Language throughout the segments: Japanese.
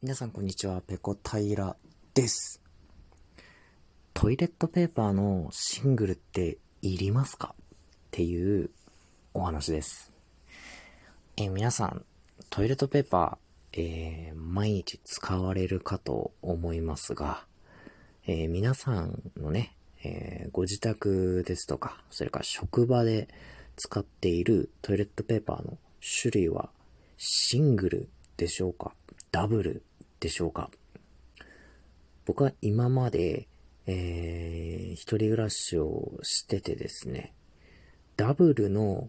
皆さんこんにちは、ペコ平です。トイレットペーパーのシングルっていりますか？っていうお話です。え皆さん、トイレットペーパー、えー、毎日使われるかと思いますが、えー、皆さんのね、え、ご自宅ですとか、それから職場で使っているトイレットペーパーの種類はシングルでしょうか？ダブルでしょうか？僕は今まで、えー、一人暮らしをしててですね、ダブルの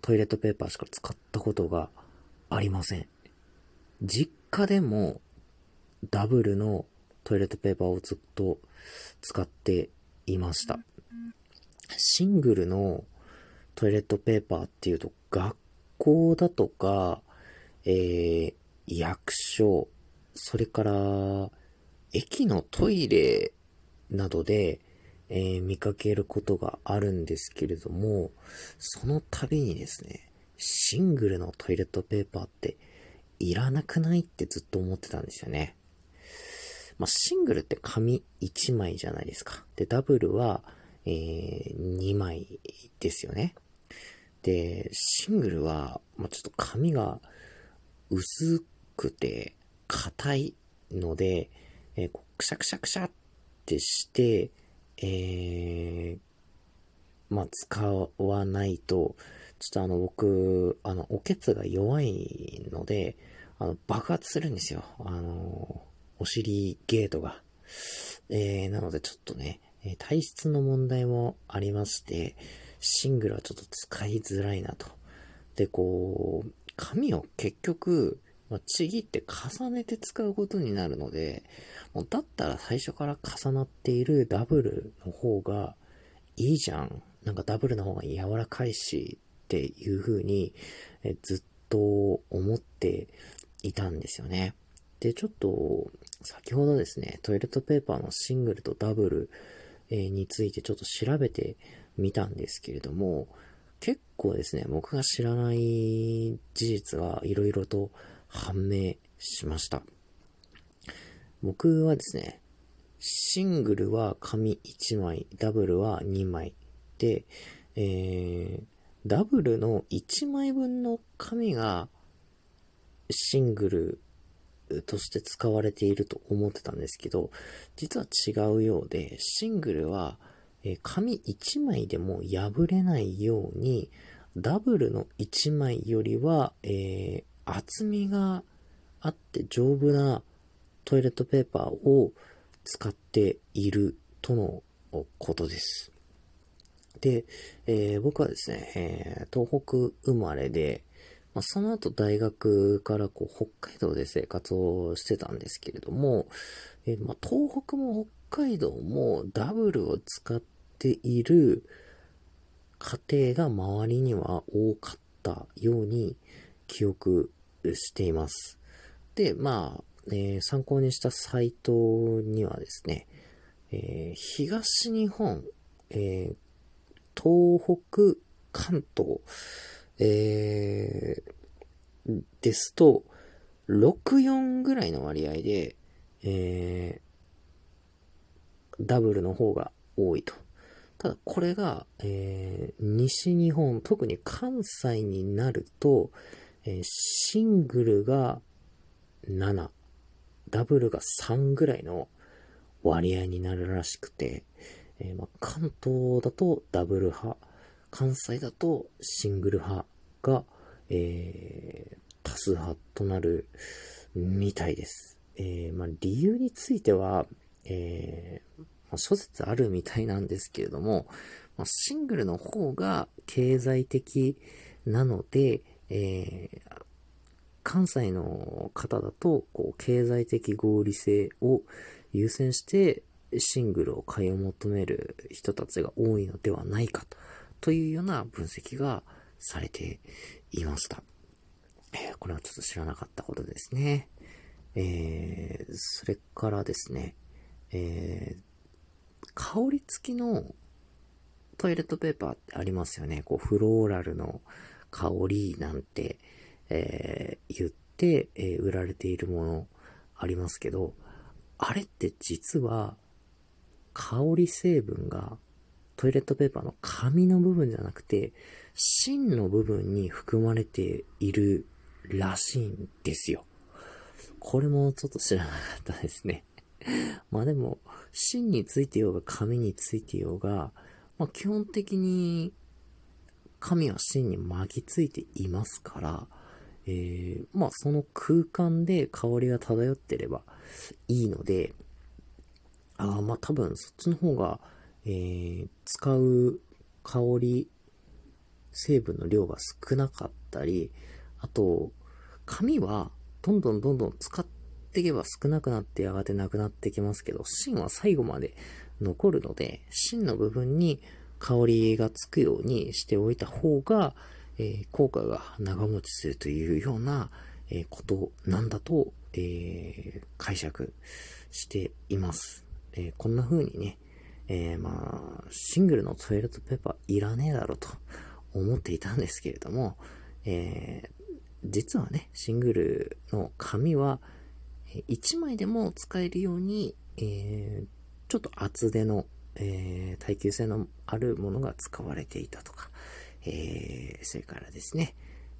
トイレットペーパーしか使ったことがありません。実家でもダブルのトイレットペーパーをずっと使っていました。シングルのトイレットペーパーっていうと学校だとか、えー、役所、それから、駅のトイレなどで、えー、見かけることがあるんですけれども、その度にですね、シングルのトイレットペーパーっていらなくないってずっと思ってたんですよね。まあ、シングルって紙1枚じゃないですか。で、ダブルは、えー、2枚ですよね。で、シングルは、まあ、ちょっと紙が薄くて硬いので、えー、くしゃくしゃくしゃってして、えー、まあ、使わないと、ちょっとあの、僕、あの、おけつが弱いので、あの、爆発するんですよ。あの、お尻ゲートが。えー、なのでちょっとね、え体質の問題もありまして、シングルはちょっと使いづらいなと。で、こう、紙を結局、まあ、ちぎって重ねて使うことになるので、もうだったら最初から重なっているダブルの方がいいじゃん。なんかダブルの方が柔らかいしっていう風にえずっと思っていたんですよね。で、ちょっと先ほどですね、トイレットペーパーのシングルとダブル、についてちょっと調べてみたんですけれども、結構ですね、僕が知らない事実が色々と判明しました。僕はですね、シングルは紙1枚、ダブルは2枚で、えー、ダブルの1枚分の紙がシングルとして使われていると思ってたんですけど、実は違うようで、シングルは、え紙1枚でも破れないように、ダブルの1枚よりは、えー、厚みがあって丈夫なトイレットペーパーを使っているとのことです。で、えー、僕はですね、えー、東北生まれで、まあ、その後大学からこう北海道で生活をしてたんですけれども、えー、まあ、東北も北海道もダブルを使っている家庭が周りには多かったように記憶しています。で、まあ、えー、参考にしたサイトにはですね、えー、東日本、えー、東北、関東、えー、ですと、64ぐらいの割合で、えー、ダブルの方が多いと。ただ、これが、えー、西日本、特に関西になると、えー、シングルが7、ダブルが3ぐらいの割合になるらしくて、えー、ま、関東だとダブル派、関西だとシングル派が、えー、多数派となるみたいです。えー、ま、理由については、え、ま、諸説あるみたいなんですけれども、ま、シングルの方が経済的なので、えー、関西の方だと、こう、経済的合理性を優先して、シングルを買い求める人たちが多いのではないかと、というような分析がされていました。えー、これはちょっと知らなかったことですね。えー、それからですね、えー、香り付きのトイレットペーパーってありますよね。こう、フローラルの香りなんて、えー、言って、えー、売られているものありますけど、あれって実は香り成分がトイレットペーパーの紙の部分じゃなくて、芯の部分に含まれているらしいんですよ。これもちょっと知らなかったですね。まあでも、芯についてようが紙についてようが、まあ基本的に紙は芯に巻きついていますから、えー、まあその空間で香りが漂ってればいいので、あまあ多分そっちの方が、えー、使う香り成分の量が少なかったり、あと、紙はどんどんどんどん使っていけば少なくなってやがてなくなってきますけど、芯は最後まで残るので、芯の部分に香りがつくようにしておいた方が、えー、効果が長持ちするというような、えー、ことなんだと、えー、解釈しています。えこんな風にね、えまあ、シングルのトイレットペーパーいらねえだろうと思っていたんですけれども、え実はね、シングルの紙は、1枚でも使えるように、えちょっと厚手のえー、耐久性のあるものが使われていたとか、えー、それからですね、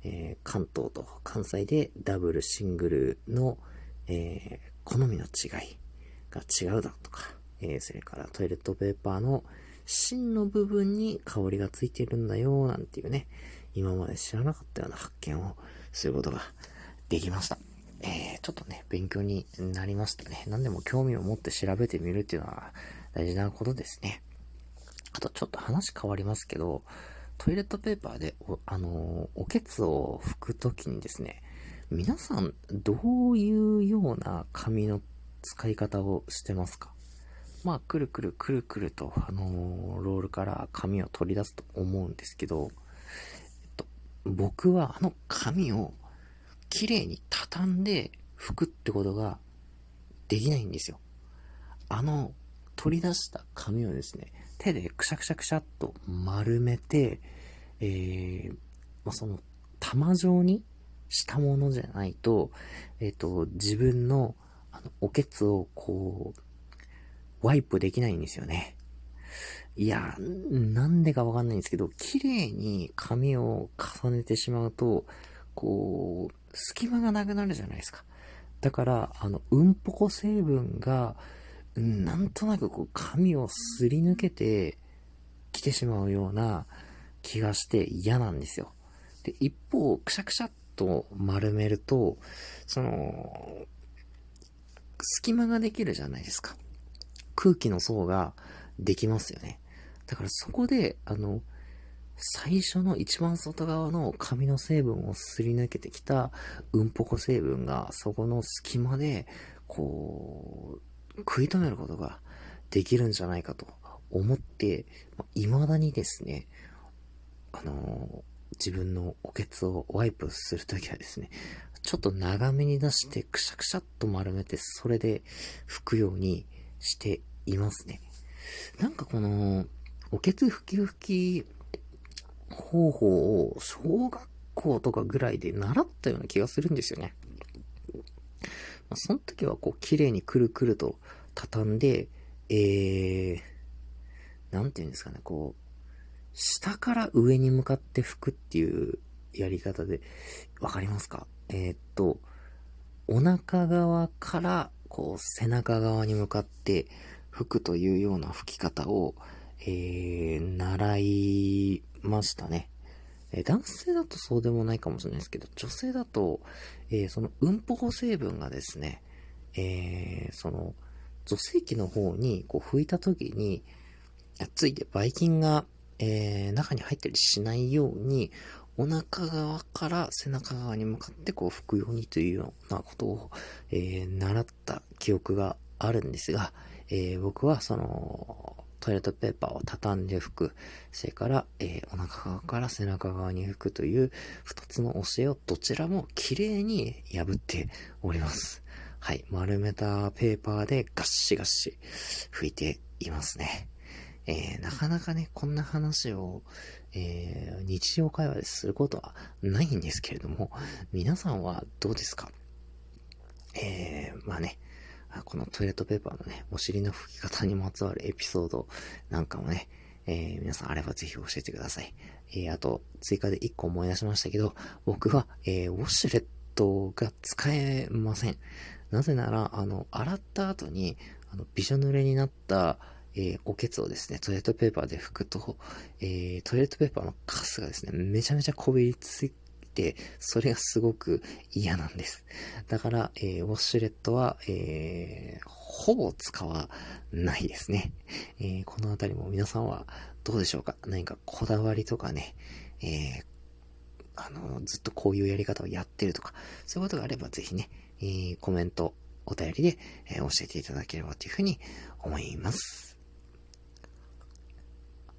えー、関東と関西でダブルシングルの、え好みの違いが違うだとか、えそれからトイレットペーパーの芯の部分に香りがついてるんだよ、なんていうね、今まで知らなかったような発見をすることができました。えー、ちょっとね、勉強になりましたね。何でも興味を持って調べてみるっていうのは大事なことですね。あとちょっと話変わりますけど、トイレットペーパーでお、あのおけつを拭くときにですね、皆さんどういうような紙の使い方をしてますか？まあ、くるくるくるくると、あのロールから紙を取り出すと思うんですけど、えっと、僕はあの紙を綺麗に畳んで拭くってことができないんですよ。あの取り出した紙をですね、手でくしゃくしゃくしゃっと丸めて、えー、ま、その玉状にしたものじゃないと、えっ、ー、と、自分の、あの、おけつをこう、ワイプできないんですよね。いや、なんでかわかんないんですけど、綺麗に紙を重ねてしまうと、こう、隙間がなくなるじゃないですか。だから、あの、うんぽこ成分が、なんとなくこう髪をすり抜けてきてしまうような気がして嫌なんですよ。で、一方、くしゃくしゃっと丸めると、その、隙間ができるじゃないですか。空気の層ができますよね。だからそこで、あの、最初の一番外側の紙の成分をすり抜けてきたうんぽこ成分がそこの隙間で、こう、食い止めることができるんじゃないかと思って、ま未だにですね、あのー、自分のおけつをワイプするときはですね、ちょっと長めに出してくしゃくしゃっと丸めて、それで拭くようにしていますね。なんかこの、おけつ拭き拭き方法を小学校とかぐらいで習ったような気がするんですよね。まあ、その時はこう、綺麗にくるくると畳んで、えー、なんて言うんですかね、こう、下から上に向かって拭くっていうやり方で、わかりますか？えー、っと、お腹側から、こう、背中側に向かって拭くというような拭き方を、えー、習いましたね。え男性だとそうでもないかもしれないですけど、女性だと、えー、そのうんぽこ成分がですね、えー、その、女性器の方にこう拭いた時に、ついてばい菌が、えー、中に入ったりしないように、お腹側から背中側に向かってこう拭くようにというようなことを、えー、習った記憶があるんですが、えー、僕はその、トイレットペーパーを畳んで拭く。それから、えー、お腹側から背中側に拭くという二つの教えをどちらも綺麗に破っております。はい。丸めたペーパーでガッシガッシ拭いていますね。えー、なかなかね、こんな話を、えー、日常会話ですることはないんですけれども、皆さんはどうですか？えー、まあね、このトイレットペーパーのね、お尻の拭き方にまつわるエピソードなんかもね、えー、皆さんあればぜひ教えてください。えー、あと、追加で1個思い出しましたけど、僕は、えー、ウォシュレットが使えません。なぜなら、あの、洗った後に、あの、びしょ濡れになった、えー、おけつをですね、トイレットペーパーで拭くと、えー、トイレットペーパーのカスがですね、めちゃめちゃこびりついて、それがすごく嫌なんです。だから、えー、ウォッシュレットは、えー、ほぼ使わないですね。えー、このあたりも皆さんはどうでしょうか？何かこだわりとかね、えー、あの、ずっとこういうやり方をやってるとか、そういうことがあればぜひね、えー、コメント、お便りで、えー、教えていただければというふうに思います。